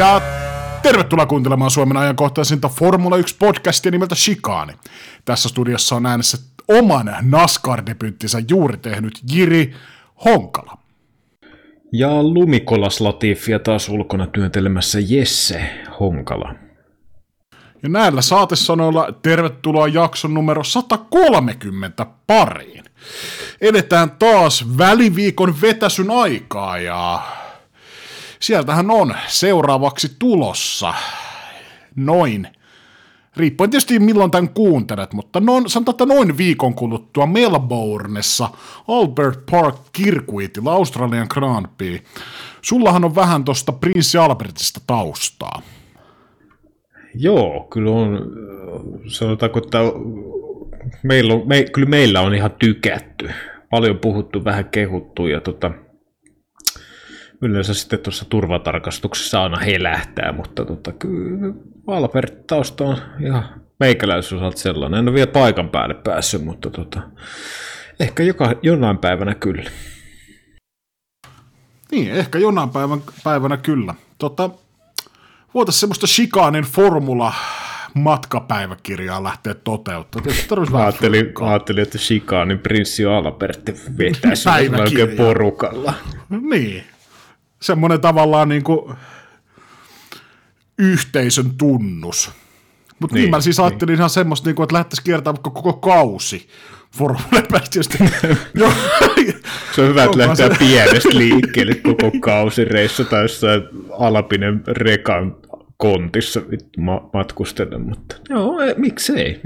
Ja tervetuloa kuuntelemaan Suomen ajankohtaisinta Formula 1-podcastia nimeltä Shikaani. Tässä studiossa on äänessä oman NASCAR-debyyttinsä juuri tehnyt Jiri Honkala. Ja Lumikolas Latifia taas ulkona työntelemässä Jesse Honkala. Ja näillä saatesanoilla tervetuloa jakson numero 130 pariin. Edetään taas väliviikon vetäsyn aikaa ja sieltähän on seuraavaksi tulossa noin, riippuen tietysti milloin tämän kuuntelet, mutta noin, sanotaan, että noin viikon kuluttua Melbournessa Albert Park Kirkuitilla Australian Grand Prix. Sullahan on vähän tuosta Prinssi Albertista taustaa. Joo, kyllä on, sanotaanko, että meillä on, me, kyllä meillä on ihan tykätty. Paljon puhuttu, vähän kehuttu ja tota, yleensä sitten tuossa turvatarkastuksessa aina helähtää, mutta tota, kyllä Albert tausta on ihan meikäläisen osalta sellainen. En ole vielä paikan päälle päässyt, mutta tota, ehkä joka, jonain päivänä kyllä. Niin, ehkä jonain päivän, päivänä kyllä. Tota, voitaisiin semmoista Shikanin formula matkapäiväkirjaa lähteä toteuttamaan. Mä ajattelin, ajattelin, että Shikanin prinssi Albertti vetäisi oikein porukalla. Niin, semmoinen tavallaan niin kuin yhteisön tunnus. Mutta niin, niin, mä siis niin. ajattelin niin. ihan semmoista, niin kuin, että lähdettäisiin kiertämään vaikka koko kausi Formule Se on hyvä, että lähtee pienestä liikkeelle koko kausi reissata jossain Alpinen rekan kontissa matkustellen, mutta joo, e, miksei,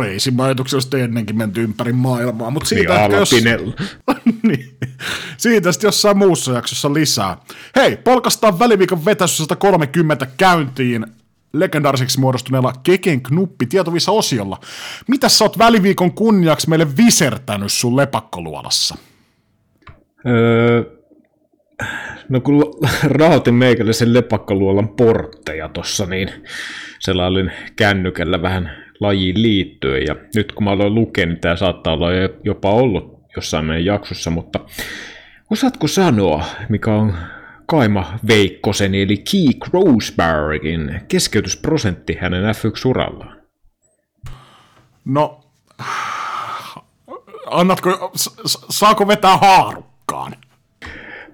miksei. Reisimajoituksesta ennenkin menty ympäri maailmaa, mutta siitä niin, jos... niin. Siitä sitten jossain muussa jaksossa lisää. Hei, polkastaan väliviikon vetäisy 130 käyntiin legendaariseksi muodostuneella Keken Knuppi tietovissa osiolla. Mitä sä oot väliviikon kunniaksi meille visertänyt sun lepakkoluolassa? Öö, no kun rahoitin meikäläisen lepakkoluolan portteja tossa, niin selailin kännykällä vähän lajiin liittyen. Ja nyt kun mä aloin lukea, niin tämä saattaa olla jopa ollut jossain meidän jaksossa, mutta osaatko sanoa, mikä on Kaima Veikkosen eli Keek Rosebergin keskeytysprosentti hänen F1-urallaan? No, annatko, saako vetää haarukkaan?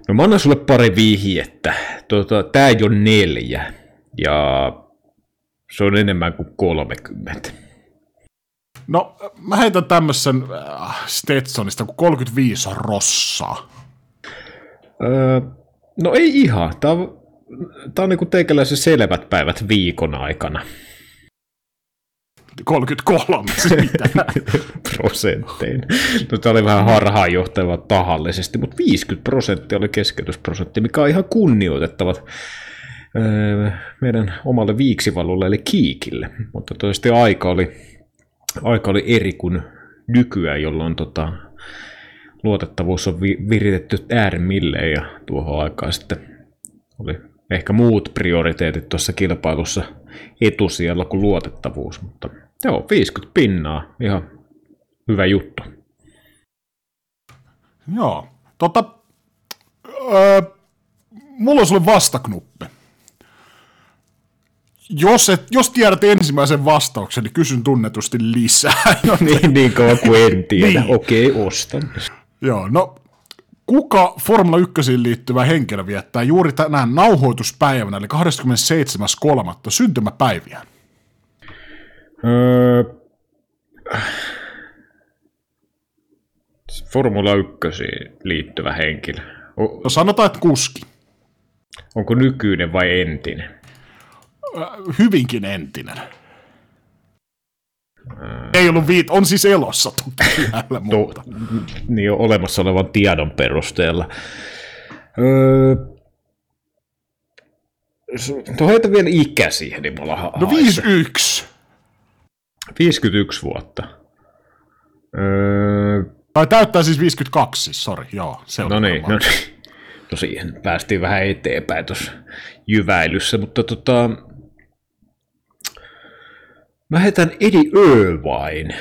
No mä annan sulle pari vihjettä. Tota, tää ei ole neljä. Ja se on enemmän kuin 30. No, mä heitän tämmöisen äh, Stetsonista kuin 35 rossaa. Öö, no ei ihan. Tää on, tää on niinku teikäläisen selvät päivät viikon aikana. 33, mitä? prosenttein. No, tämä oli vähän harhaanjohtava tahallisesti, mutta 50 prosenttia oli keskeytysprosentti, mikä on ihan kunnioitettavat meidän omalle viiksivalulle eli kiikille. Mutta toisesti aika oli, aika oli eri kuin nykyään, jolloin tota, luotettavuus on viritetty äärimmilleen ja tuohon aikaan sitten oli ehkä muut prioriteetit tuossa kilpailussa etusijalla kuin luotettavuus, mutta joo, 50 pinnaa, ihan hyvä juttu. Joo, tota, öö, mulla on sulle vastaknuppi. Jos, et, jos tiedät ensimmäisen vastauksen, niin kysyn tunnetusti lisää. niin, niin kauan kuin en tiedä. niin. Okei, okay, ostan. Joo, no kuka Formula 1 liittyvä henkilö viettää juuri tänään nauhoituspäivänä, eli 27.3. syntymäpäiviä? Öö, Formula 1 liittyvä henkilö. O- no sanotaan, että kuski. Onko nykyinen vai entinen? Hyvinkin entinen. Ei ollut viit, on siis elossa toki vielä, mutta. niin on olemassa olevan tiedon perusteella. Öö, Tuo heitä vielä ikä siihen, niin mulla No 51. 51 vuotta. Öö... Tai täyttää siis 52, siis, sori, joo. Se no niin, no niin. No siihen päästiin vähän eteenpäin tuossa jyväilyssä, mutta tota, Mä heitän Eddie Irvine.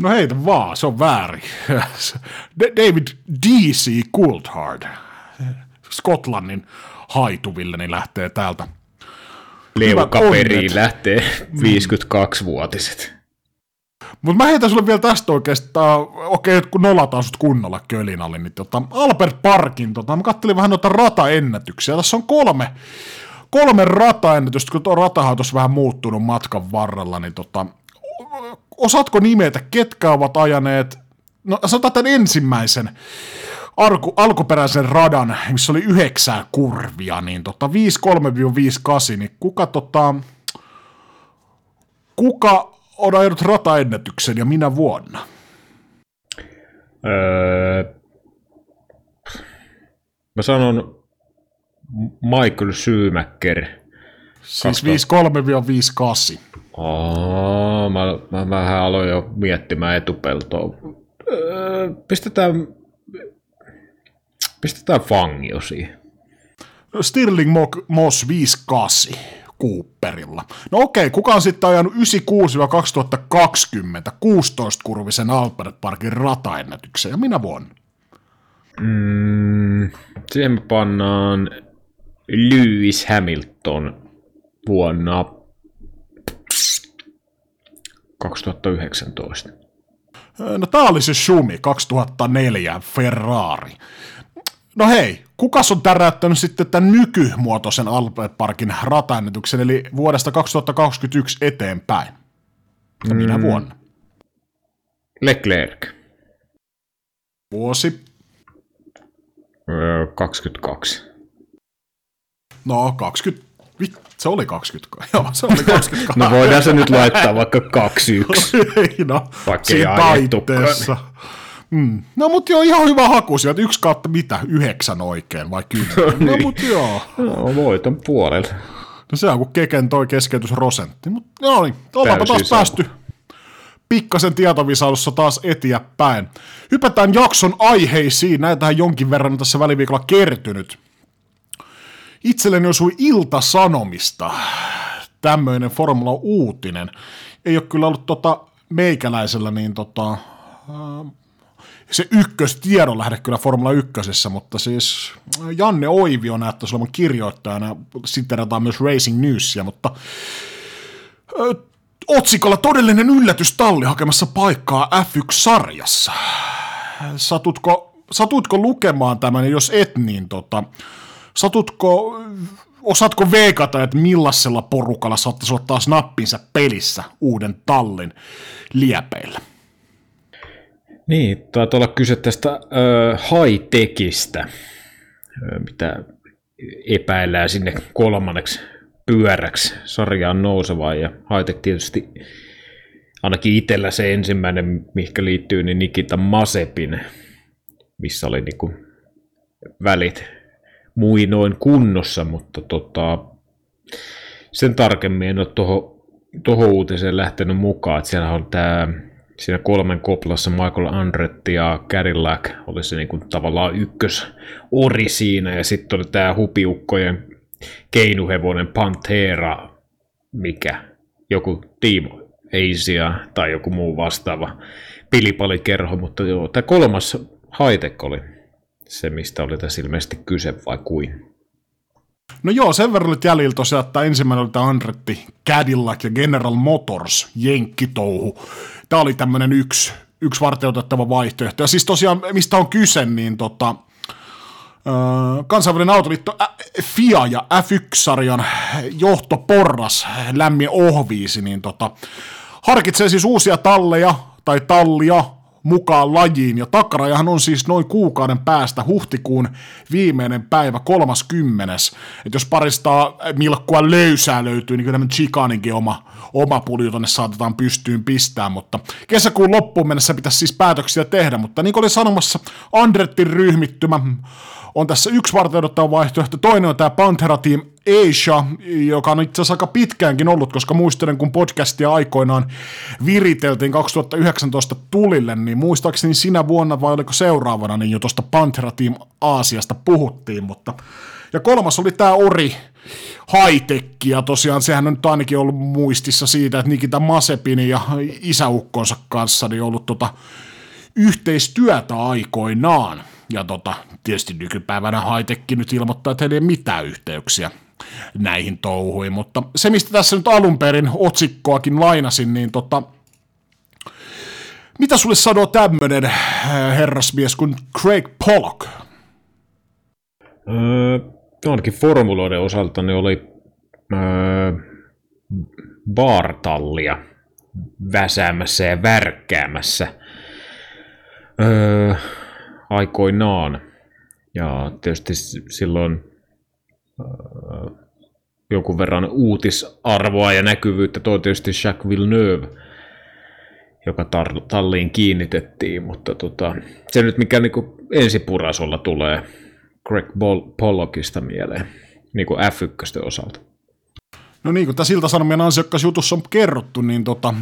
No heitä vaan, se on väärin. David D.C. Coulthard. Skotlannin haituville, niin lähtee täältä. Leukaperiin lähtee 52-vuotiset. Mutta mä heitän sulle vielä tästä oikeastaan, okei, okay, kun nolataan sut kunnolla Kölinalle, niin tota, Albert Parkin, tota, mä kattelin vähän noita rataennätyksiä. Tässä on kolme, kolme rataennätystä, kun tuo ratahan on vähän muuttunut matkan varrella, niin tota, osaatko nimetä, ketkä ovat ajaneet, no sanotaan tämän ensimmäisen alku, alkuperäisen radan, missä oli yhdeksää kurvia, niin tota 53-58, niin kuka tota, kuka on ajanut rataennätyksen ja minä vuonna? Öö, mä sanon Michael Schumacher. Siis 53-58. Oh, mä, mä vähän aloin jo miettimään etupeltoa. Öö, pistetään, pistetään Fangio siihen. Stirling Moss 58. Cooperilla. No okei, kuka on sitten ajanut 96-2020 16-kurvisen Albert Parkin rataennätyksen ja minä vuonna? Mm, siihen me pannaan Lewis Hamilton vuonna 2019. No tää oli se Schumi 2004 Ferrari. No hei, kukas on täräyttänyt sitten tämän nykymuotoisen Albert Parkin rataennätyksen, eli vuodesta 2021 eteenpäin? Ja minä mm. vuonna? Leclerc. Vuosi? 22. No, 20, se oli 20. Joo, se oli 22. no voidaan se nyt laittaa vaikka 21. no, vaikka siinä taitteessa. Mm. No mutta joo, ihan hyvä haku sieltä. Yksi kautta mitä? Yhdeksän oikein vai kymmenen? No, niin. no mutta joo. No voiton puolella. No se on kun Keken toi keskeytysrosentti. Mutta joo niin, ollaanpa taas sama. päästy pikkasen tietovisailussa taas eteenpäin. Hypätään jakson aiheisiin. Näitähän jonkin verran on tässä väliviikolla kertynyt. Itselleni osui Ilta-Sanomista tämmöinen Formula-uutinen. Ei ole kyllä ollut tota meikäläisellä niin tota, se ykköstiedon lähde kyllä Formula 1, mutta siis Janne Oivio näyttäisi olevan kirjoittajana, siterataan myös Racing Newsia, mutta ö, otsikolla todellinen yllätystalli hakemassa paikkaa F1-sarjassa. Satutko, satutko lukemaan tämän, jos et, niin tota, satutko, osaatko veikata, että millaisella porukalla saattaisi ottaa nappinsa pelissä uuden tallin liepeillä? Niin, taitaa olla kyse tästä äh, high-techistä, mitä epäillään sinne kolmanneksi pyöräksi sarjaan nousevaan. Ja high tietysti ainakin itsellä se ensimmäinen, mikä liittyy, niin Nikita Masepin, missä oli niinku välit muinoin kunnossa, mutta tota, sen tarkemmin en ole tuohon uutiseen lähtenyt mukaan, että siellä on tämä siinä kolmen koplassa Michael Andretti ja Cadillac oli se niin kuin tavallaan ykkös ori siinä, ja sitten oli tämä hupiukkojen keinuhevonen Pantera, mikä, joku Timo Asia tai joku muu vastaava pilipalikerho, mutta joo, tämä kolmas haitek oli se, mistä oli tässä ilmeisesti kyse vai kuin? No joo, sen verran oli jäljellä tosiaan, että ensimmäinen oli tämä Andretti Cadillac ja General Motors jenkkitouhu. Tämä oli tämmöinen yksi, yksi varteutettava vaihtoehto. Ja siis tosiaan, mistä on kyse, niin tota, kansainvälinen autoliitto FIA ja F1-sarjan johtoporras Lämmin Ohviisi, niin tota, harkitsee siis uusia talleja tai tallia mukaan lajiin. Ja takarajahan on siis noin kuukauden päästä huhtikuun viimeinen päivä, 30. Että jos parista milkkua löysää löytyy, niin kyllä tämmöinen Chikaninkin oma, oma pulju tonne saatetaan pystyyn pistää, mutta kesäkuun loppuun mennessä pitäisi siis päätöksiä tehdä, mutta niin kuin olin sanomassa, Andrettin ryhmittymä on tässä yksi varteudottava vaihtoehto, toinen on tämä Panthera Team Asia, joka on itse asiassa aika pitkäänkin ollut, koska muistelen, kun podcastia aikoinaan viriteltiin 2019 tulille, niin muistaakseni sinä vuonna vai oliko seuraavana, niin jo tuosta Panthera Team Aasiasta puhuttiin, mutta ja kolmas oli tämä Ori high ja tosiaan sehän on nyt ainakin ollut muistissa siitä, että Nikita Masepini ja isäukkonsa kanssa niin ollut tota yhteistyötä aikoinaan. Ja tota, tietysti nykypäivänä high nyt ilmoittaa, että heillä ei ole mitään yhteyksiä näihin touhuihin, mutta se, mistä tässä nyt alun perin otsikkoakin lainasin, niin tota, mitä sulle sanoo tämmöinen äh, herrasmies kuin Craig Pollock? Öö, ainakin formuloiden osalta ne oli öö, baartallia väsäämässä ja värkkäämässä öö, aikoinaan. Ja tietysti silloin jonkun verran uutisarvoa ja näkyvyyttä toi tietysti Jacques Villeneuve, joka tar- talliin kiinnitettiin, mutta tota, se nyt mikä niin ensipurasolla tulee Greg Pollockista mieleen, niin kuin F1 osalta. No niin, kuin tässä Ilta-Sanomien ansiokkaassa jutussa on kerrottu, niin tota,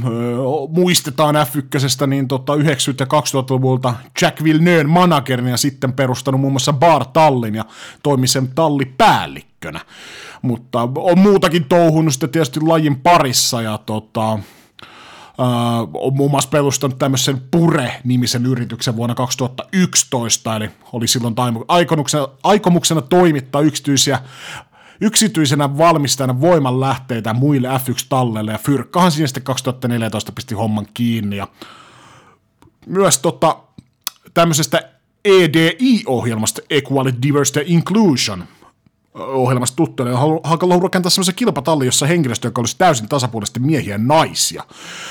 muistetaan F1, niin tota, 90- ja 2000-luvulta Jack Villeneuve managerin ja sitten perustanut muun muassa Bar Tallin ja toimi sen tallipäällikkönä. Mutta on muutakin touhunut sitten tietysti lajin parissa ja tota, Uh, on muun muassa perustanut tämmöisen Pure-nimisen yrityksen vuonna 2011, eli oli silloin aikomuksena, aikomuksena toimittaa yksityisiä yksityisenä valmistajana voimanlähteitä muille F1-talleille, ja Fyrkkahan siinä sitten 2014 pisti homman kiinni, ja myös tota, tämmöisestä EDI-ohjelmasta, Equality, Diversity Inclusion, ohjelmasta tuttu, eli haluaa rakentaa semmoisen kilpatalli, jossa henkilöstö, joka olisi täysin tasapuolisesti miehiä ja naisia.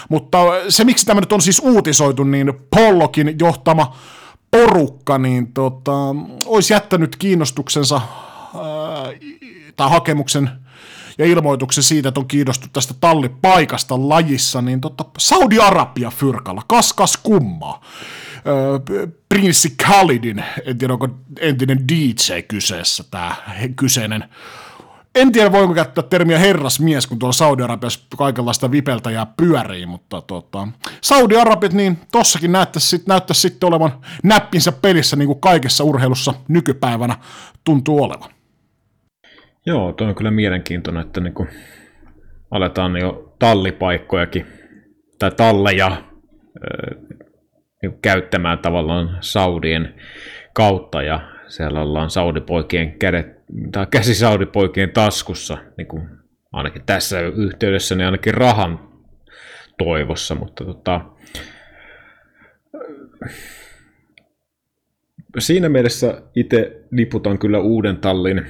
Mutta se, miksi tämä nyt on siis uutisoitu, niin Pollokin johtama porukka, niin tota, olisi jättänyt kiinnostuksensa ää, tai hakemuksen ja ilmoituksen siitä, että on kiinnostunut tästä tallipaikasta lajissa, niin tota, Saudi-Arabia fyrkalla, kas kas kummaa. Öö, Prinssi Khalidin, en tiedä onko entinen DJ kyseessä tämä kyseinen en tiedä, voinko käyttää termiä herrasmies, kun tuolla Saudi-Arabiassa kaikenlaista vipeltäjää pyörii, mutta tota, Saudi-Arabit, niin tossakin näyttäisi, sit, näyttäisi sitten olevan näppinsä pelissä, niin kuin kaikessa urheilussa nykypäivänä tuntuu olevan. Joo, tuo on kyllä mielenkiintoinen, että niin aletaan jo tallipaikkojakin tai talleja niin käyttämään tavallaan Saudien kautta ja siellä ollaan Saudipoikien kädet, tai käsi Saudipoikien taskussa, niin kuin ainakin tässä yhteydessä, niin ainakin rahan toivossa, mutta tota, siinä mielessä itse liputan kyllä uuden tallin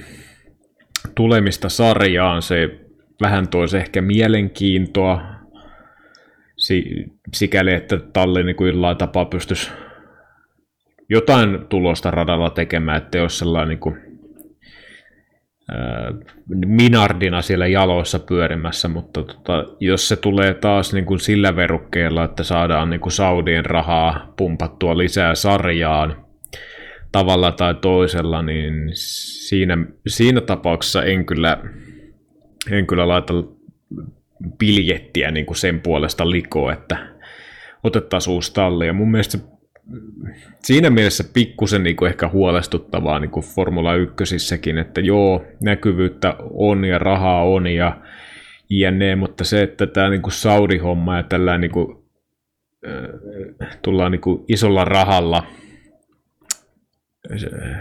tulemista sarjaan. Se vähän toisi ehkä mielenkiintoa sikäli, että talli niin kuin jollain tapaa pystyisi jotain tulosta radalla tekemään, että jos sellainen niin kuin, ää, minardina siellä jaloissa pyörimässä, mutta tota, jos se tulee taas niin kuin sillä verukkeella, että saadaan niin kuin Saudien rahaa pumpattua lisää sarjaan, tavalla tai toisella, niin siinä, siinä tapauksessa en kyllä, en kyllä laita biljettiä niin kuin sen puolesta likoa, että otettaisiin uusi talli. Ja mun mielestä siinä mielessä pikkusen niin ehkä huolestuttavaa niin kuin Formula 1 että joo, näkyvyyttä on ja rahaa on ja jne, mutta se, että tämä niin kuin Saudi-homma ja tällä niin kuin, äh, tullaan niin kuin isolla rahalla –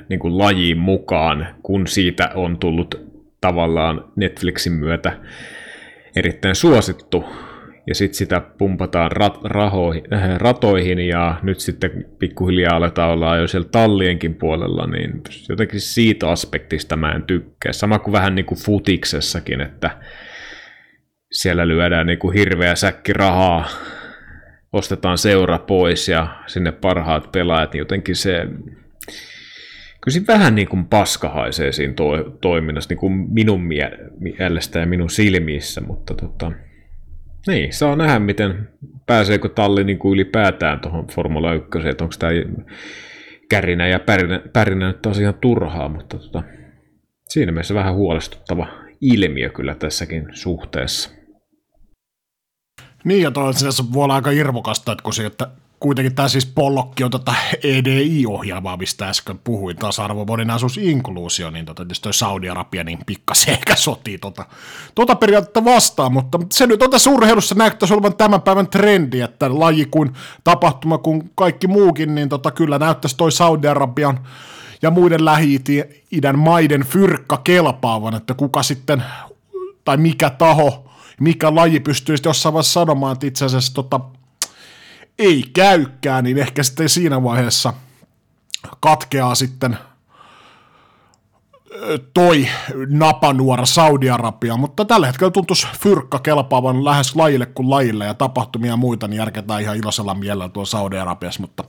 niin kuin lajiin mukaan, kun siitä on tullut tavallaan Netflixin myötä erittäin suosittu. Ja sitten sitä pumpataan rat, rahoihin, äh, ratoihin ja nyt sitten pikkuhiljaa aletaan olla jo siellä tallienkin puolella, niin jotenkin siitä aspektista mä en tykkää. Sama kuin vähän niin kuin futiksessakin, että siellä lyödään niin kuin hirveä säkki rahaa, ostetaan seura pois ja sinne parhaat pelaajat, niin jotenkin se kyllä siinä vähän niin kuin paska haisee siinä to- toiminnassa niin kuin minun mielestä ja minun silmissä, mutta tota, niin, saa nähdä, miten pääseekö talli niin kuin ylipäätään tuohon Formula 1, että onko tämä kärinä ja pärinä, pärinä nyt taas ihan turhaa, mutta tota, siinä mielessä vähän huolestuttava ilmiö kyllä tässäkin suhteessa. Niin, ja toisaalta voi olla aika irvokasta, että kun sieltä kuitenkin tämä siis Pollokki on tota EDI-ohjelmaa, mistä äsken puhuin, tasa-arvo, moninaisuus, inkluusio, niin tota, tietysti toi Saudi-Arabia niin pikkasen ehkä sotii tota, tota periaatetta vastaan, mutta se nyt on tässä urheilussa näyttäisi olevan tämän päivän trendi, että laji kuin tapahtuma kuin kaikki muukin, niin tota, kyllä näyttäisi toi Saudi-Arabian ja muiden lähi-idän maiden fyrkka kelpaavan, että kuka sitten, tai mikä taho, mikä laji pystyisi jossain vaiheessa sanomaan, että itse asiassa tota, ei käykään, niin ehkä sitten siinä vaiheessa katkeaa sitten toi napanuora Saudi-Arabia, mutta tällä hetkellä tuntuisi fyrkka kelpaavan lähes lajille kuin lajille ja tapahtumia ja muita, niin järketään ihan iloisella mielellä tuo Saudi-Arabiassa, mutta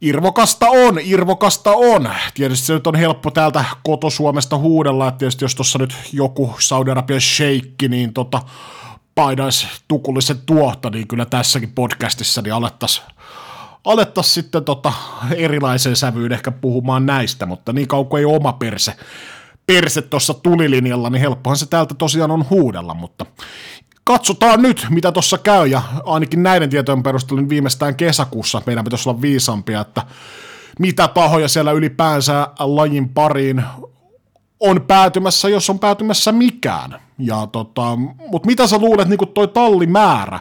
Irvokasta on, irvokasta on. Tietysti se nyt on helppo täältä kotosuomesta huudella, että tietysti jos tuossa nyt joku Saudi-Arabian sheikki, niin tota, painaisi tukullisen tuohta, niin kyllä tässäkin podcastissa niin alettaisiin alettais sitten tota erilaisen sävyyn ehkä puhumaan näistä, mutta niin kauan kuin ei oma perse, perse tuossa tulilinjalla, niin helppohan se täältä tosiaan on huudella, mutta katsotaan nyt, mitä tuossa käy, ja ainakin näiden tietojen perusteella niin viimeistään kesäkuussa meidän pitäisi olla viisampia, että mitä tahoja siellä ylipäänsä lajin pariin on päätymässä, jos on päätymässä mikään. Ja tota, mutta mitä sä luulet, niin toi tallimäärä,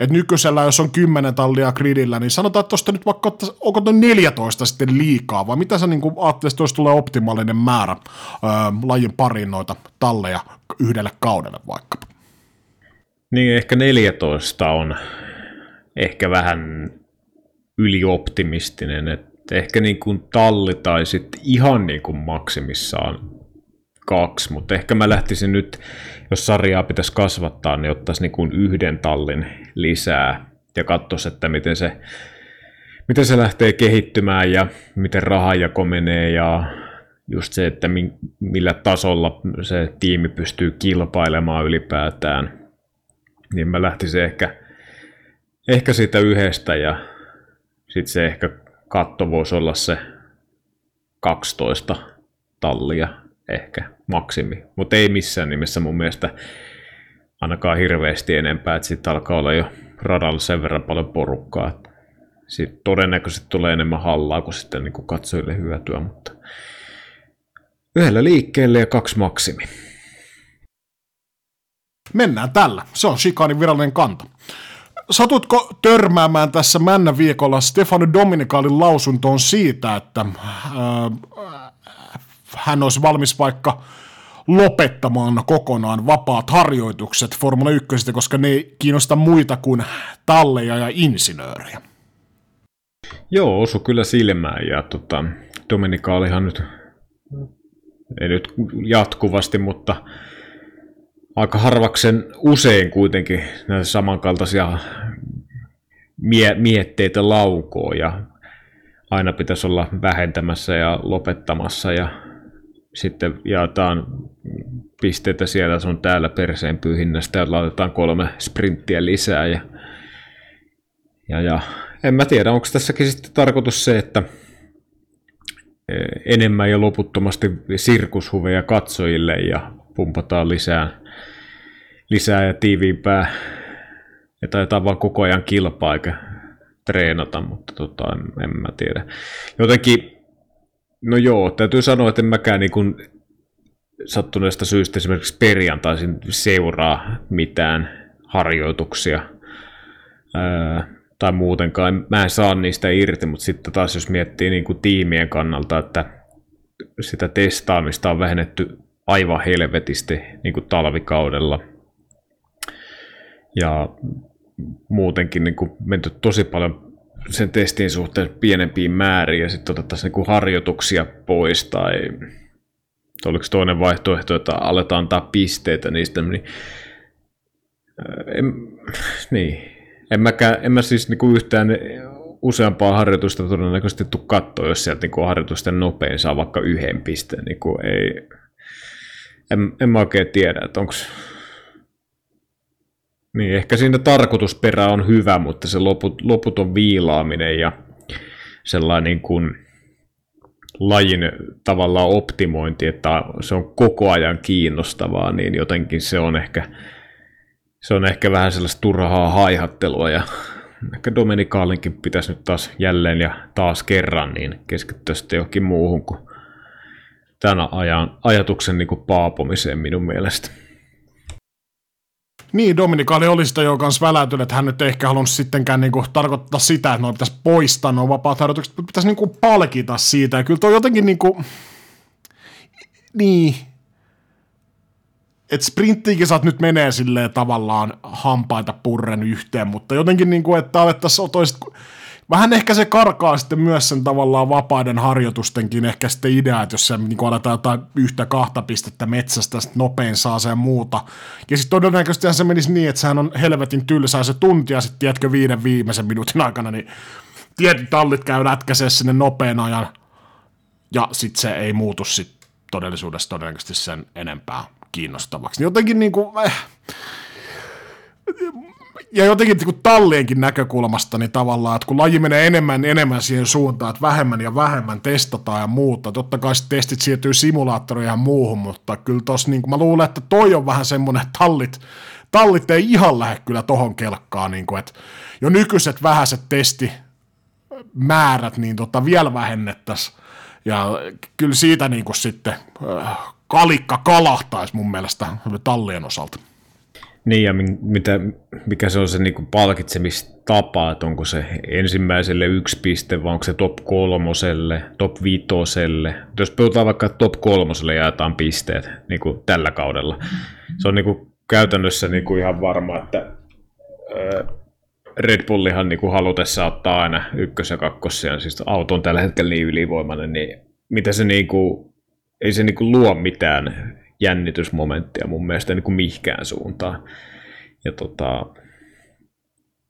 että nykyisellä, jos on 10 tallia gridillä, niin sanotaan, että tuosta nyt vaikka, onko tuo 14 sitten liikaa, vai mitä sä niin ajattelisit, että tulee optimaalinen määrä öö, lajin pariin noita talleja yhdelle kaudelle vaikka? Niin, ehkä 14 on ehkä vähän ylioptimistinen, että ehkä niin kuin talli tai sitten ihan niin kuin maksimissaan kaksi, mutta ehkä mä lähtisin nyt, jos sarjaa pitäisi kasvattaa, niin ottaisi niin kuin yhden tallin lisää ja katsoisi, että miten se, miten se lähtee kehittymään ja miten rahajako menee ja just se, että millä tasolla se tiimi pystyy kilpailemaan ylipäätään. Niin mä lähtisin ehkä, ehkä siitä yhdestä ja sitten se ehkä katto voisi olla se 12 tallia ehkä maksimi, mutta ei missään nimessä mun mielestä ainakaan hirveästi enempää, että sitten alkaa olla jo radalla sen verran paljon porukkaa, sitten todennäköisesti tulee enemmän hallaa kuin sitten niin kuin katsojille hyötyä, mutta yhdellä liikkeelle ja kaksi maksimi. Mennään tällä. Se on Shikanin virallinen kanta. Satutko törmäämään tässä männä viikolla Stefano Dominikaalin lausuntoon siitä, että äh, hän olisi valmis vaikka lopettamaan kokonaan vapaat harjoitukset Formula 1, koska ne ei kiinnosta muita kuin talleja ja insinööriä. Joo, osu kyllä silmään ja tota, Dominika olihan nyt, ei nyt jatkuvasti, mutta aika harvaksen usein kuitenkin näitä samankaltaisia mie- mietteitä laukoo ja aina pitäisi olla vähentämässä ja lopettamassa ja sitten jaetaan pisteitä siellä sun täällä perseen pyyhinnästä ja laitetaan kolme sprinttiä lisää. Ja, ja, ja en mä tiedä, onko tässäkin sitten tarkoitus se, että e, enemmän ja loputtomasti sirkushuveja katsojille ja pumpataan lisää, lisää ja tiiviimpää ja taitaa vaan koko ajan kilpaa eikä treenata, mutta tota, en, en mä tiedä. Jotenkin No joo, täytyy sanoa, että en mäkään niin kuin sattuneesta syystä esimerkiksi perjantaisin seuraa mitään harjoituksia ää, tai muutenkaan. Mä en saa niistä irti, mutta sitten taas jos miettii niin kuin tiimien kannalta, että sitä testaamista on vähennetty aivan helvetisti niin kuin talvikaudella. Ja muutenkin niin kuin menty tosi paljon sen testin suhteen pienempiin määriin ja sitten otettaisiin niin harjoituksia pois tai oliko toinen vaihtoehto, että aletaan antaa pisteitä niistä, niin, en, niin. En, mäkään, en mä siis niin yhtään useampaa harjoitusta todennäköisesti tule katsoa, jos sieltä niin harjoitusten nopein saa vaikka yhden pisteen. Niin ei, en, en mä oikein tiedä, että onko niin, ehkä siinä tarkoitusperä on hyvä, mutta se loput, loputon viilaaminen ja sellainen niin kuin lajin tavallaan optimointi, että se on koko ajan kiinnostavaa, niin jotenkin se on ehkä, se on ehkä vähän sellaista turhaa haihattelua ja ehkä Dominikaalinkin pitäisi nyt taas jälleen ja taas kerran niin keskittyä sitten johonkin muuhun kuin tämän ajan, ajatuksen niin kuin paapomiseen minun mielestä. Niin, Dominikaali oli sitä jo kanssa väläytynyt, että hän nyt ei ehkä halunnut sittenkään niinku tarkoittaa sitä, että noin pitäisi poistaa nuo vapaat harjoitukset, mutta pitäisi niinku palkita siitä. Ja kyllä tuo jotenkin niinku, niin, että sprinttikisat nyt menee silleen tavallaan hampaita purren yhteen, mutta jotenkin niin kuin, että alettaisiin toiset, vähän ehkä se karkaa sitten myös sen tavallaan vapaiden harjoitustenkin ehkä sitten idea, että jos se niin aletaan jotain yhtä kahta pistettä metsästä, sitten nopein saa sen muuta. Ja sitten todennäköisesti se menisi niin, että sehän on helvetin tylsää se tunti ja sitten tiedätkö viiden viimeisen minuutin aikana, niin tietyt tallit käy lätkäsee sinne nopean ajan ja sitten se ei muutu sitten todellisuudessa todennäköisesti sen enempää kiinnostavaksi. Niin jotenkin niin kuin, eh, ja jotenkin niin kuin tallienkin näkökulmasta niin tavallaan, että kun laji menee enemmän enemmän siihen suuntaan, että vähemmän ja vähemmän testataan ja muuta, totta kai testit siirtyy simulaattoriin ja muuhun, mutta kyllä tossa niin kuin, mä luulen, että toi on vähän semmoinen, että tallit, tallit ei ihan lähde kyllä tohon kelkkaan, niin kuin, että jo nykyiset vähäiset testimäärät niin tota vielä vähennettäisiin, ja kyllä siitä niin kuin sitten äh, kalikka kalahtaisi mun mielestä tallien osalta. Niin ja mitä, mikä se on se niin palkitsemistapa, että onko se ensimmäiselle yksi piste vai onko se top kolmoselle, top viitoselle. Jos puhutaan vaikka top kolmoselle jaetaan pisteet niin kuin tällä kaudella, se on niin kuin käytännössä niin kuin ihan varma, että Red Bullihan niin kuin halutessa ottaa aina ykkös- ja kakkosia, siis auto on tällä hetkellä niin ylivoimainen, niin mitä se niin kuin, ei se niin kuin luo mitään jännitysmomenttia mun mielestä niin kuin mihkään suuntaan. Ja tota,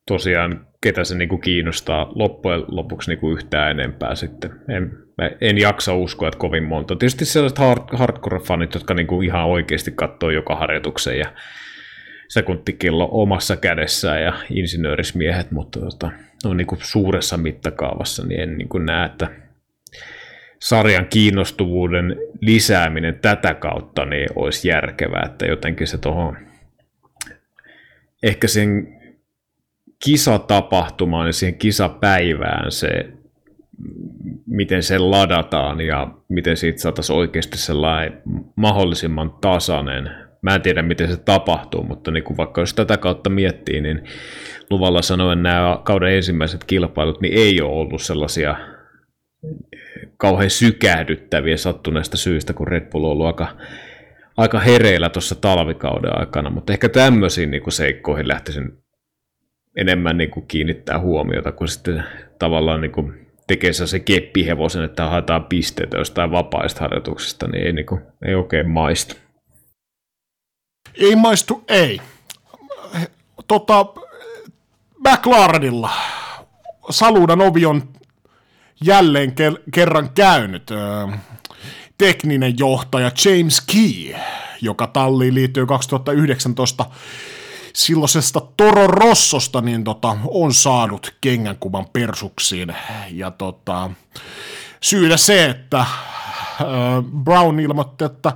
tosiaan, ketä se niin kuin kiinnostaa loppujen lopuksi niin kuin yhtään enempää sitten. En, en jaksa uskoa, että kovin monta. Tietysti sellaiset hard, hardcore-fanit, jotka niin kuin ihan oikeasti katsoo joka harjoituksen ja sekuntikello omassa kädessään ja insinöörismiehet, mutta tota, no niin kuin suuressa mittakaavassa niin en niin kuin näe, että sarjan kiinnostuvuuden lisääminen tätä kautta niin olisi järkevää, että jotenkin se tuohon ehkä sen kisatapahtumaan ja siihen kisapäivään se, miten se ladataan ja miten siitä saataisiin oikeasti sellainen mahdollisimman tasainen. Mä en tiedä, miten se tapahtuu, mutta niin kuin vaikka jos tätä kautta miettii, niin luvalla sanoen nämä kauden ensimmäiset kilpailut niin ei ole ollut sellaisia kauhean sykähdyttäviä sattuneesta syystä, kun Red Bull on ollut aika, aika hereillä tuossa talvikauden aikana, mutta ehkä tämmöisiin niin kuin seikkoihin lähtisin enemmän niin kuin kiinnittää huomiota, kun sitten tavallaan niin kuin tekee se keppihevosen, että haetaan pisteitä jostain vapaista harjoituksista, niin ei, niin kuin, ei oikein maistu. Ei maistu, ei. Tota, McLarenilla Saludan ovi on jälleen ke- kerran käynyt tekninen johtaja James Key, joka talliin liittyy 2019 silloisesta Toro Rossosta, niin tota, on saanut kengänkuvan persuksiin. Ja tota, syynä se, että Brown ilmoitti, että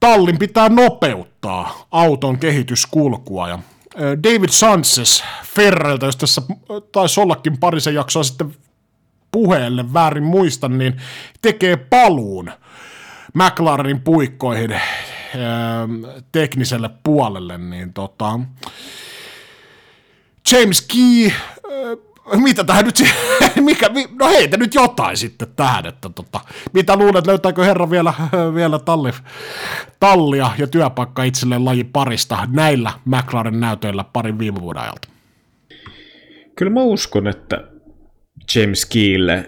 tallin pitää nopeuttaa auton kehityskulkua. Ja David Sanchez Ferreltä, jos tässä taisi ollakin parisen jaksoa sitten puheelle väärin muista, niin tekee paluun McLarenin puikkoihin äh, tekniselle puolelle, niin tota, James Key, äh, mitä tähän nyt, mikä, no heitä nyt jotain sitten tähän, että tota, mitä luulet, löytääkö herra vielä, vielä talli, tallia ja työpaikka itselleen laji parista näillä McLaren näytöillä parin viime vuoden ajalta? Kyllä mä uskon, että James Keelle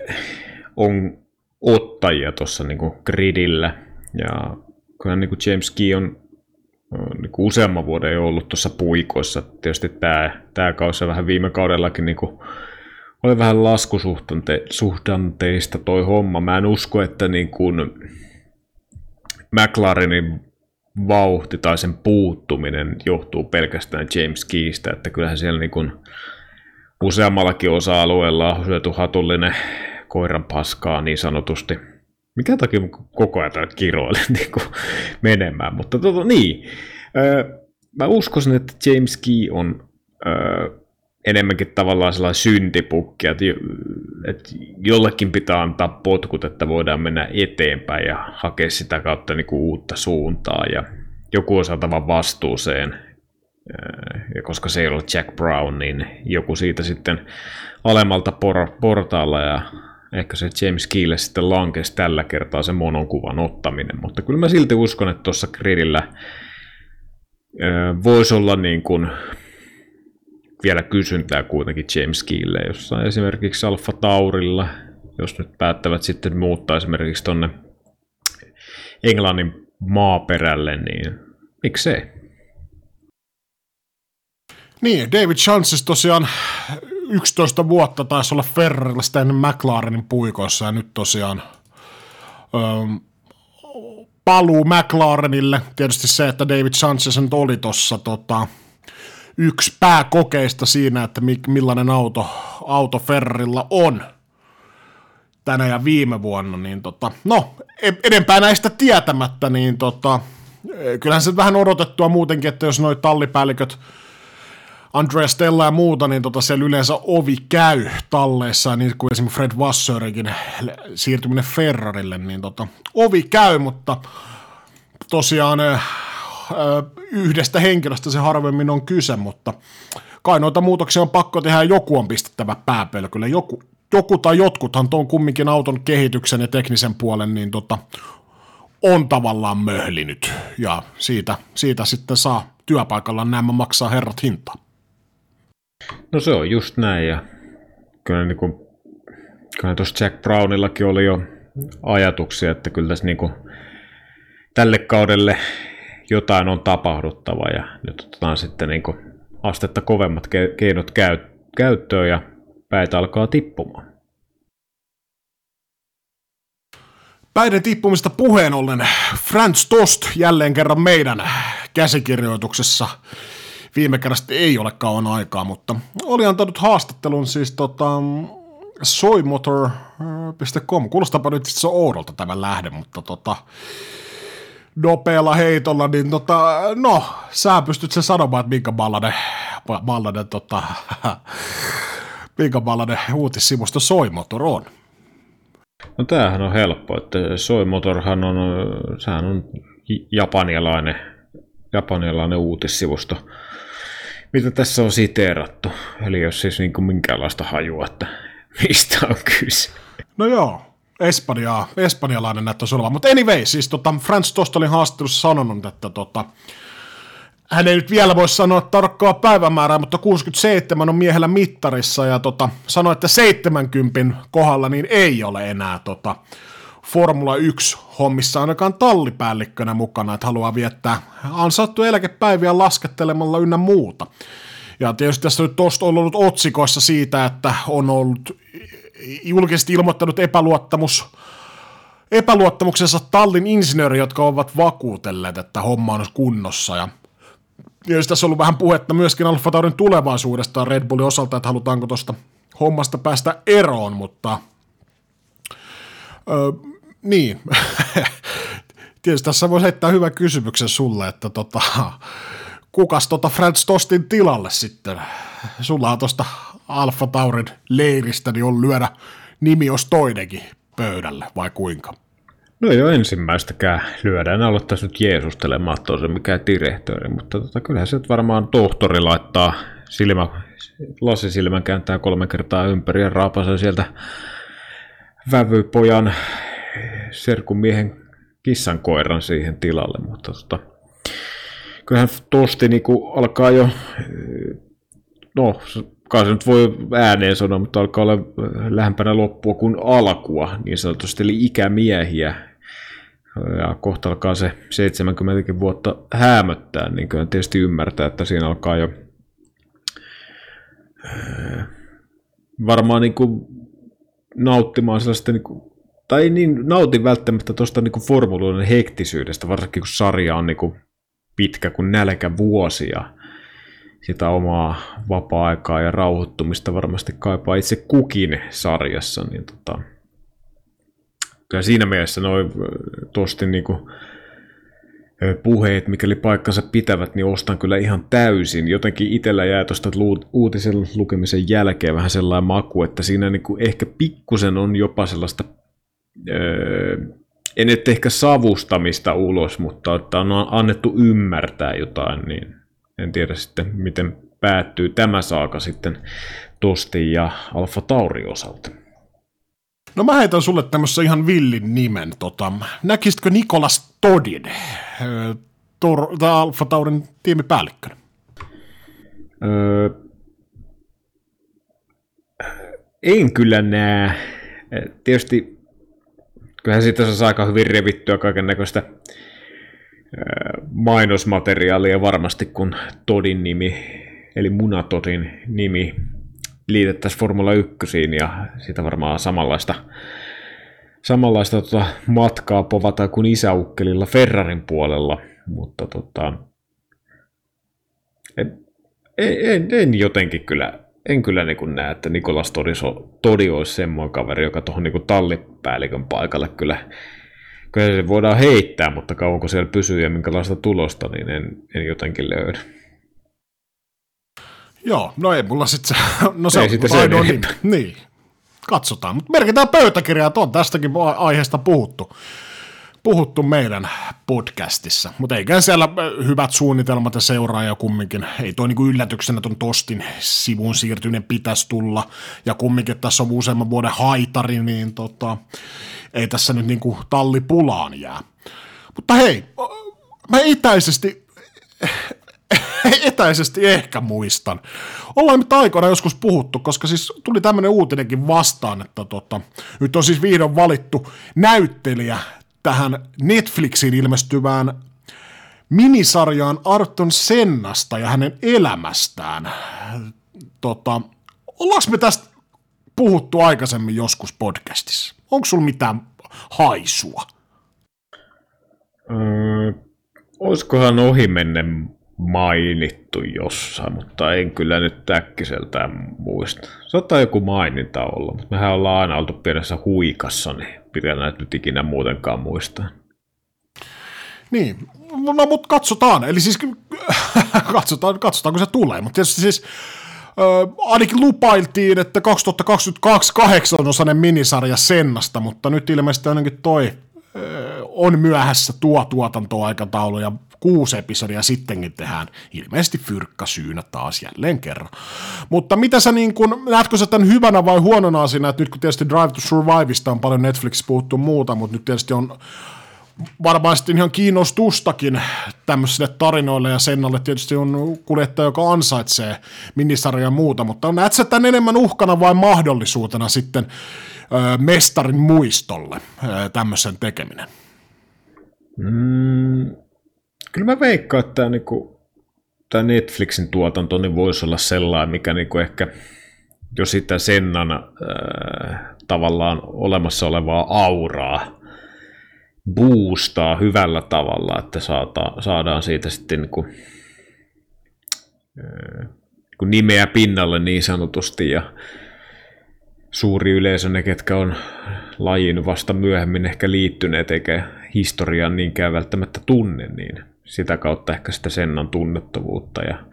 on ottajia tuossa niinku gridillä. Ja kyllä niinku James Key on niinku useamman vuoden jo ollut tuossa puikoissa. Tietysti tämä, tämä kausi vähän viime kaudellakin niinku oli vähän laskusuhdanteista toi homma. Mä en usko, että niinku McLarenin vauhti tai sen puuttuminen johtuu pelkästään James Keystä, että kyllähän siellä niinku useammallakin osa-alueella on syöty hatullinen koiran paskaa niin sanotusti. Mikä takia koko ajan kiroilen niin kuin menemään, mutta tota, niin. Öö, mä uskoisin, että James Key on öö, enemmänkin tavallaan sellainen syntipukki, että, että jollekin pitää antaa potkut, että voidaan mennä eteenpäin ja hakea sitä kautta niin kuin uutta suuntaa ja joku on saatava vastuuseen, ja koska se ei ole Jack Brown, niin joku siitä sitten alemmalta por- portaalla ja ehkä se James Keelle sitten lankesi tällä kertaa se monokuvan ottaminen, mutta kyllä mä silti uskon, että tuossa gridillä voisi olla niin kuin vielä kysyntää kuitenkin James Keelle, jossa esimerkiksi Alfa Taurilla, jos nyt päättävät sitten muuttaa esimerkiksi tonne Englannin maaperälle, niin miksei? Niin, David Chances tosiaan 11 vuotta taisi olla Ferrarilla sitä ennen McLarenin puikoissa ja nyt tosiaan öö, paluu McLarenille. Tietysti se, että David Sanchez nyt oli tuossa tota, yksi pääkokeista siinä, että millainen auto, auto Ferrarilla on tänä ja viime vuonna, niin tota, no, e-, edempää näistä tietämättä, niin tota, kyllähän se vähän odotettua muutenkin, että jos noi tallipäälliköt Andrea Stella ja muuta, niin tota siellä yleensä ovi käy talleissa, niin kuin esimerkiksi Fred Vassörikin siirtyminen Ferrarille, niin tota, ovi käy, mutta tosiaan yhdestä henkilöstä se harvemmin on kyse, mutta kai noita muutoksia on pakko tehdä joku on pistettävä pääpelkylle. Joku, joku tai jotkuthan tuon kumminkin auton kehityksen ja teknisen puolen niin tota, on tavallaan möhlinyt ja siitä, siitä sitten saa työpaikalla nämä maksaa herrat hintaa. No se on just näin ja kyllä, niin kuin, kyllä tuossa Jack Brownillakin oli jo ajatuksia, että kyllä tässä niin kuin, tälle kaudelle jotain on tapahduttava ja nyt otetaan sitten niin kuin astetta kovemmat keinot käyttöön ja päitä alkaa tippumaan. Päiden tippumista puheen ollen Franz Tost jälleen kerran meidän käsikirjoituksessa. Viime kerrasta ei ole kauan aikaa, mutta oli antanut haastattelun siis tota, soimotor.com. Kuulostaapa nyt se oudolta tämä lähde, mutta tota, nopealla heitolla, niin tota, no, sä pystyt sen sanomaan, että minkä balladen, balladen tota, minkä balladen uutissivusto Soimotor on. No tämähän on helppo, että Soimotorhan on, sehän on japanialainen, japanialainen uutissivusto, mitä tässä on siteerattu. Eli jos siis niin kuin minkäänlaista hajua, että mistä on kyse. No joo, Espanjaa, espanjalainen näyttäisi olevan. Mutta anyway, siis tota, Franz Tost oli haastattelussa sanonut, että tota, hän ei nyt vielä voi sanoa tarkkaa päivämäärää, mutta 67 on miehellä mittarissa ja tota, sanoi, että 70 kohdalla niin ei ole enää tota, Formula 1 hommissa ainakaan tallipäällikkönä mukana, että haluaa viettää ansattu eläkepäiviä laskettelemalla ynnä muuta. Ja tietysti tässä nyt tuosta on ollut otsikoissa siitä, että on ollut julkisesti ilmoittanut epäluottamus, epäluottamuksensa tallin insinööri, jotka ovat vakuutelleet, että homma on kunnossa. Ja jos tässä on ollut vähän puhetta myöskin Alfa Taurin tulevaisuudesta Red Bullin osalta, että halutaanko tuosta hommasta päästä eroon, mutta öö, niin. Tietysti tässä voisi heittää hyvän kysymyksen sulle, että tota, kukas tota Franz Tostin tilalle sitten? Sulla on tuosta Alfa Taurin leiristä, niin on lyödä nimi jos toinenkin pöydälle, vai kuinka? No ei ole ensimmäistäkään lyödä, en aloittaisi nyt jeesustelemaan tosiaan mikään direktööri, mutta tota, kyllähän se varmaan tohtori laittaa silmä, lasisilmän kääntää kolme kertaa ympäri ja raapasee sieltä vävypojan serkun miehen kissan koiran siihen tilalle, mutta tota, kyllähän tosti niin alkaa jo, no kai se nyt voi ääneen sanoa, mutta alkaa olla lähempänä loppua kuin alkua niin sanotusti, eli ikämiehiä. Ja kohta alkaa se 70 vuotta häämöttää, niin kyllä tietysti ymmärtää, että siinä alkaa jo varmaan niin kuin nauttimaan sellaista, niin kuin, tai niin nautin välttämättä tuosta niin formuloiden hektisyydestä, varsinkin kun sarja on niin kuin pitkä kuin nälkä vuosia sitä omaa vapaa-aikaa ja rauhoittumista varmasti kaipaa itse kukin sarjassa, niin tota, kyllä siinä mielessä noin tosti niinku, puheet, mikäli paikkansa pitävät, niin ostan kyllä ihan täysin. Jotenkin itsellä jää tuosta uutisen lukemisen jälkeen vähän sellainen maku, että siinä niin kuin ehkä pikkusen on jopa sellaista, öö, en nyt ehkä savustamista ulos, mutta että on annettu ymmärtää jotain, niin en tiedä sitten, miten päättyy tämä saaka sitten Tosti ja Alfa Tauri osalta. No mä heitän sulle tämmöisen ihan villin nimen. Tota, näkisitkö Nikolas Todin, Tor, tai Alfa Taurin tiimipäällikkönä? Öö, en kyllä näe. Tietysti kyllähän siitä saa aika hyvin revittyä kaiken näköistä mainosmateriaalia varmasti, kun Todin nimi, eli Munatodin nimi liitettäisiin Formula 1 ja sitä varmaan samanlaista, samanlaista tota, matkaa povata kuin isäukkelilla Ferrarin puolella, mutta tota, en, en, en, jotenkin kyllä, en kyllä niin näe, että Nikolas Todiso, Todi olisi semmoinen kaveri, joka tuohon niin tallipäällikön paikalle kyllä, kyllä se voidaan heittää, mutta kauanko siellä pysyy ja minkälaista tulosta, niin en, en jotenkin löydä. Joo, no ei mulla sitten se, no se ei on ainoa niin, niin, katsotaan. Mutta merkitään pöytäkirjaa, että on tästäkin aiheesta puhuttu, puhuttu meidän podcastissa. Mutta eikä siellä hyvät suunnitelmat ja seuraaja kumminkin, ei toi niinku yllätyksenä tuon Tostin sivun siirtyminen pitäisi tulla, ja kumminkin tässä on useamman vuoden haitari, niin tota, ei tässä nyt niinku talli pulaan jää. Mutta hei, mä itäisesti etäisesti ehkä muistan. Ollaan nyt aikoina joskus puhuttu, koska siis tuli tämmöinen uutinenkin vastaan, että tota, nyt on siis vihdoin valittu näyttelijä tähän Netflixiin ilmestyvään minisarjaan Arton Sennasta ja hänen elämästään. Tota, ollaanko me tästä puhuttu aikaisemmin joskus podcastissa? Onko sulla mitään haisua? Öö, olisikohan ohimennen mainittu jossain, mutta en kyllä nyt äkkiseltään muista. Saattaa joku maininta olla, mutta mehän ollaan aina oltu pienessä huikassa, niin pitää näitä nyt ikinä muutenkaan muistaa. Niin, no mutta katsotaan, eli siis katsotaan, katsotaan kun se tulee, mutta tietysti siis äh, ainakin lupailtiin, että 2022 kahdeksan minisarja Sennasta, mutta nyt ilmeisesti ainakin toi äh, on myöhässä tuo tuotantoaikataulu ja kuusi episodia sittenkin tehdään ilmeisesti fyrkka syynä taas jälleen kerran. Mutta mitä sä niin kun, näetkö sä tämän hyvänä vai huonona asiana, että nyt kun tietysti Drive to Surviveista on paljon Netflix puhuttu muuta, mutta nyt tietysti on varmaan sitten ihan kiinnostustakin tämmöisille tarinoille ja Sennalle tietysti on kuljettaja, joka ansaitsee minisarja ja muuta, mutta näetkö sä tämän enemmän uhkana vai mahdollisuutena sitten mestarin muistolle ö, tämmöisen tekeminen? Mm, Kyllä mä veikkaan, että tämä, niinku, tämä Netflixin tuotanto niin voisi olla sellainen, mikä niinku ehkä jo sitä Sennan äh, tavallaan olemassa olevaa auraa boostaa hyvällä tavalla, että saata, saadaan siitä sitten niinku, äh, niinku nimeä pinnalle niin sanotusti ja suuri yleisö, ne ketkä on lajiin vasta myöhemmin ehkä liittyneet eikä historiaan niinkään välttämättä tunne, niin sitä kautta ehkä sitä Sennan tunnettavuutta ja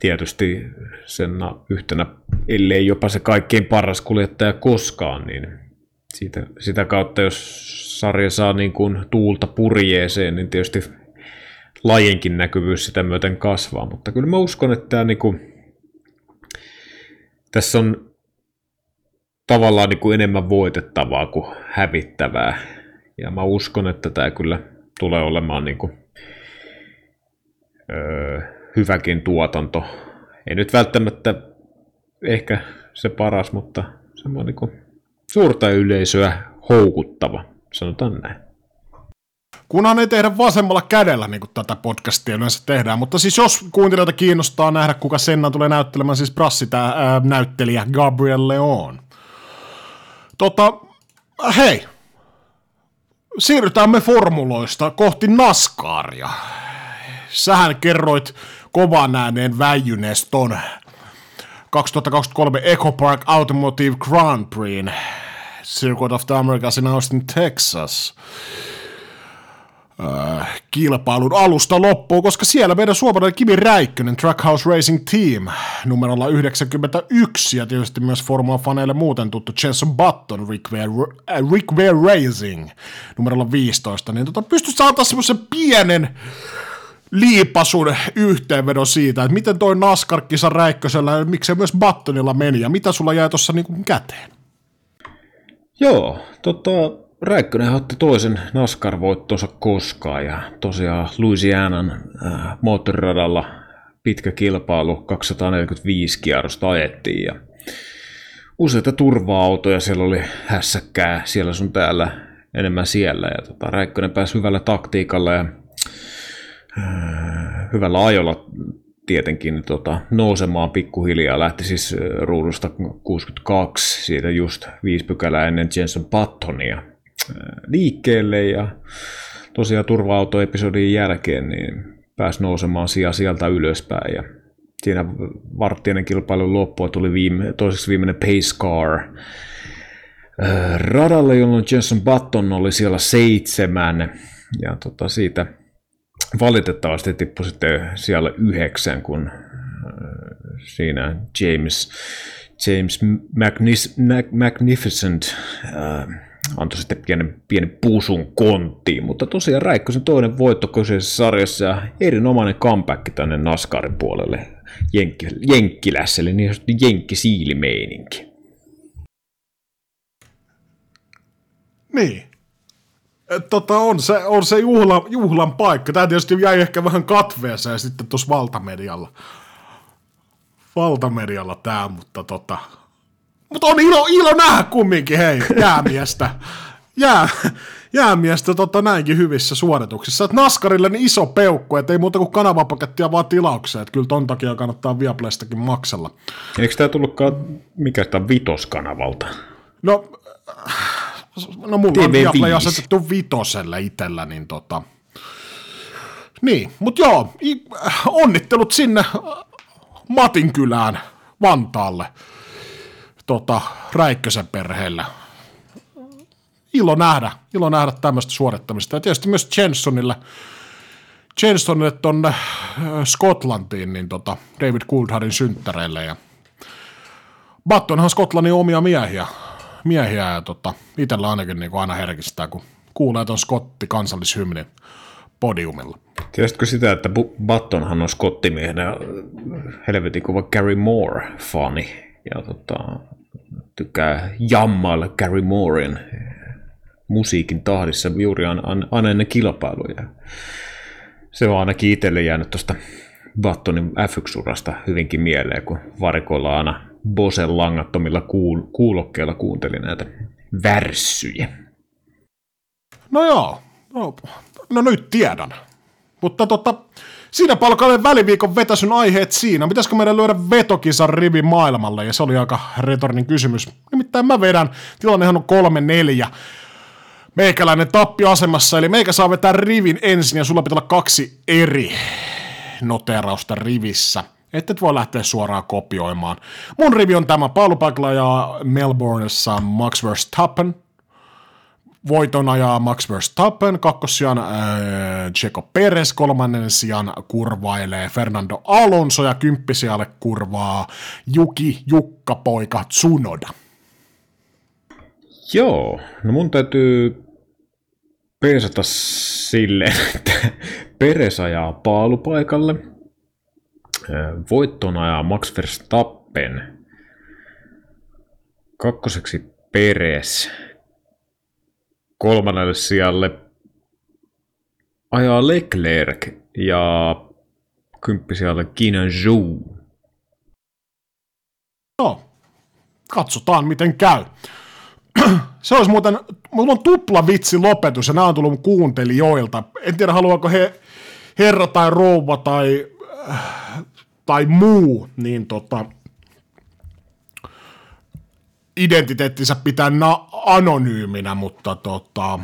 tietysti Senna yhtenä, ellei jopa se kaikkein paras kuljettaja koskaan, niin siitä, sitä kautta jos sarja saa niin kuin tuulta purjeeseen, niin tietysti lajinkin näkyvyys sitä myöten kasvaa, mutta kyllä mä uskon, että tämä niin kuin, tässä on tavallaan niin kuin enemmän voitettavaa kuin hävittävää, ja mä uskon, että tämä kyllä tulee olemaan niin kuin öö, hyväkin tuotanto. Ei nyt välttämättä ehkä se paras, mutta semmoinen niin suurta yleisöä houkuttava, sanotaan näin. Kunhan ei tehdä vasemmalla kädellä, niin kuin tätä podcastia yleensä tehdään. Mutta siis jos kuuntelijoita kiinnostaa nähdä, kuka Senna tulee näyttelemään, siis Brassi, tämä ää, näyttelijä Gabriel Leon. Tota, hei, siirrytään me formuloista kohti Naskaria sähän kerroit kovan ääneen väijynees ton 2023 Eco Park Automotive Grand Prix Circuit of the Americas in Austin, Texas. äh, kilpailun alusta loppuun, koska siellä meidän suomalainen Kimi Räikkönen Trackhouse Racing Team numerolla 91 ja tietysti myös Formula-faneille muuten tuttu Jenson Button Rick Ware, äh, Rick Ware Racing numerolla 15, niin tota, pystyisi antaa semmoisen pienen liipasun yhteenvedon siitä, että miten toi NASCAR-kisa Räikkösellä ja miksei myös Buttonilla meni ja mitä sulla jäi tuossa niin käteen? Joo, tota, Räikkönen otti toisen NASCAR-voittonsa koskaan ja tosiaan Louisianan äh, moottoriradalla pitkä kilpailu, 245 kierrosta ajettiin ja useita turva-autoja, siellä oli hässäkkää siellä sun täällä enemmän siellä ja tota, Räikkönen pääsi hyvällä taktiikalla ja hyvällä ajolla tietenkin tota, nousemaan pikkuhiljaa. Lähti siis ruudusta 62, siitä just viisi pykälää ennen Jenson Pattonia liikkeelle. Ja tosiaan turva-autoepisodin jälkeen niin pääsi nousemaan sija sieltä ylöspäin. Ja siinä varttinen kilpailun loppua tuli viime, toiseksi viimeinen pace car radalle, jolloin Jenson Button oli siellä seitsemän. Ja tota, siitä valitettavasti tippui sitten siellä yhdeksän, kun siinä James, James Magnificent äh, antoi sitten pienen, pienen puusun konttiin, mutta tosiaan Räikkösen toinen voitto kyseisessä sarjassa ja erinomainen comeback tänne Naskarin puolelle Jenkki, Jenkkilässä, eli niin sanottu Jenkkisiilimeininki. Niin. Et tota, on se, on se juhla, juhlan paikka. Tämä tietysti jäi ehkä vähän katveeseen sitten tuossa valtamedialla. Valtamedialla tämä, mutta tota, mutta on ilo, ilo nähdä kumminkin, hei, jäämiestä. Jää, jäämiestä tota näinkin hyvissä suorituksissa. Et Naskarille niin iso peukku, että ei muuta kuin kanavapakettia vaan tilaukseen. Että kyllä ton takia kannattaa Viaplaystakin maksella. Eikö tämä tullutkaan, mikä tämä vitoskanavalta? No, no mulla TV5. on Viaplay asetettu vitoselle itsellä, niin tota... Niin, mutta joo, onnittelut sinne Matin kylään Vantaalle tota, Räikkösen perheellä. Ilo nähdä, ilo nähdä tämmöistä suorittamista. Ja tietysti myös Jensonille, Jensonille tuonne äh, Skotlantiin, niin tota David Coulthardin synttäreille. Ja Battonhan Skotlannin omia miehiä, miehiä ja tota, itsellä ainakin niin kuin aina herkistää, kun kuulee tuon Scotti kansallishymnin podiumilla. Tiesitkö sitä, että Battonhan on skottimiehenä helvetin kuva Gary Moore-fani. Ja tota, tykkää jammailla Gary Mooren musiikin tahdissa juuri aina ennen kilpailuja. Se on ainakin itselle jäänyt tuosta Battonin F1-urasta hyvinkin mieleen, kun varikoilla aina Bosen langattomilla kuul- kuulokkeilla kuunteli näitä värssyjä. No joo, no, no nyt tiedän. Mutta tota, Siinä palkalle väliviikon vetäsyn aiheet siinä. Pitäisikö meidän lyödä vetokisan rivi maailmalle? Ja se oli aika retorinen kysymys. Nimittäin mä vedän. Tilannehan on kolme neljä. Meikäläinen tappioasemassa, eli meikä saa vetää rivin ensin ja sulla pitää olla kaksi eri noterausta rivissä. Että et voi lähteä suoraan kopioimaan. Mun rivi on tämä paalupaikalla ja Melbourneissa Max Verstappen – voiton ajaa Max Verstappen, kakkossijan äh, Checo Perez, kolmannen sijan kurvailee Fernando Alonso ja kymppisijalle kurvaa Juki Jukka poika Tsunoda. Joo, no mun täytyy peesata silleen, että Perez ajaa paalupaikalle, voitton ajaa Max Verstappen, kakkoseksi Perez, kolmannelle sijalle ajaa Leclerc ja kymppisijalle Kinan Zhou. No, katsotaan miten käy. Se olisi muuten, mulla on tupla vitsi lopetus ja nämä on tullut kuuntelijoilta. En tiedä haluaako he, herra tai rouva tai, tai muu, niin tota, identiteettinsä pitää na- anonyyminä, mutta tota...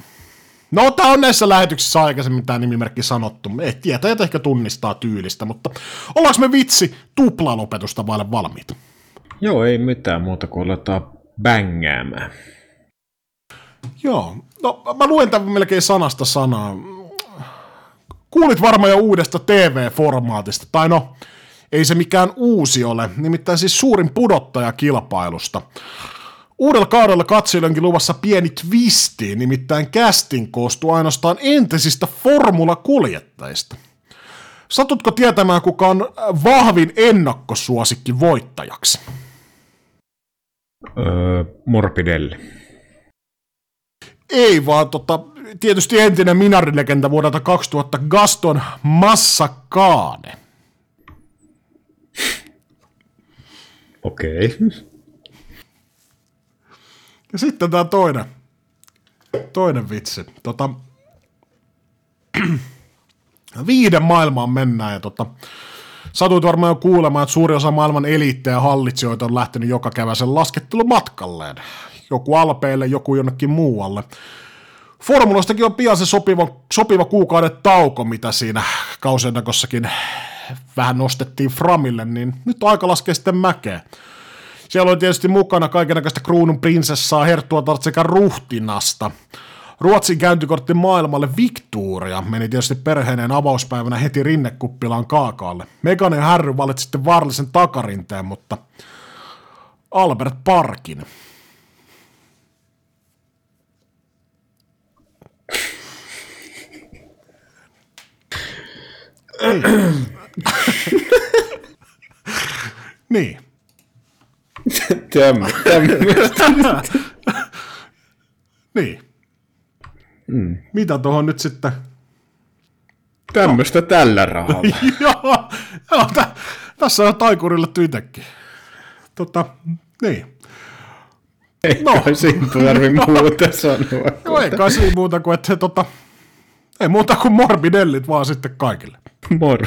No, tämä on näissä lähetyksissä aikaisemmin tämä nimimerkki sanottu. Eh, tietäjät ehkä tunnistaa tyylistä, mutta ollaanko me vitsi tuplalopetusta vaille valmiit? Joo, ei mitään muuta kuin aletaan bängäämään. Joo, no mä luen tämän melkein sanasta sanaa. Kuulit varmaan jo uudesta TV-formaatista, tai no, ei se mikään uusi ole, nimittäin siis suurin pudottaja kilpailusta. Uudella kaudella katsojillekin luvassa pieni twisti, nimittäin casting koostuu ainoastaan entisistä formulakuljettajista. Satutko tietämään, kuka on vahvin ennakkosuosikki voittajaksi? Öö, Morbidelli. Ei vaan tota, tietysti entinen minarilegenda vuodelta 2000 Gaston Massakaane. Okei. Okay. Ja sitten tämä toinen, toinen vitsi. Tota, viiden maailmaan mennään ja tota, satuit varmaan jo kuulemaan, että suuri osa maailman eliittejä ja hallitsijoita on lähtenyt joka keväisen laskettelumatkalleen. Joku alpeille, joku jonnekin muualle. Formulastakin on pian se sopiva, sopiva kuukauden tauko, mitä siinä kausiennakossakin vähän nostettiin Framille, niin nyt on aika laskea sitten mäkeä. Siellä oli tietysti mukana kaikenlaista kruunun prinsessaa, herttua sekä ruhtinasta. Ruotsin käyntikortti maailmalle Victoria meni tietysti perheineen avauspäivänä heti rinnekuppilaan kaakaalle. Megan ja Harry valitsi sitten vaarallisen takarinteen, mutta Albert Parkin. Niin. Tämmöistä. niin. Mm. Mitä tuohon nyt sitten? Tämmöistä tällä rahalla. joo, joo tä, tässä on taikurille itsekin. Tota, niin. Ei no. kai siinä tarvi muuta sanoa. No ei kai siinä muuta kuin, että tota, ei muuta kuin morbidellit vaan sitten kaikille. Moro.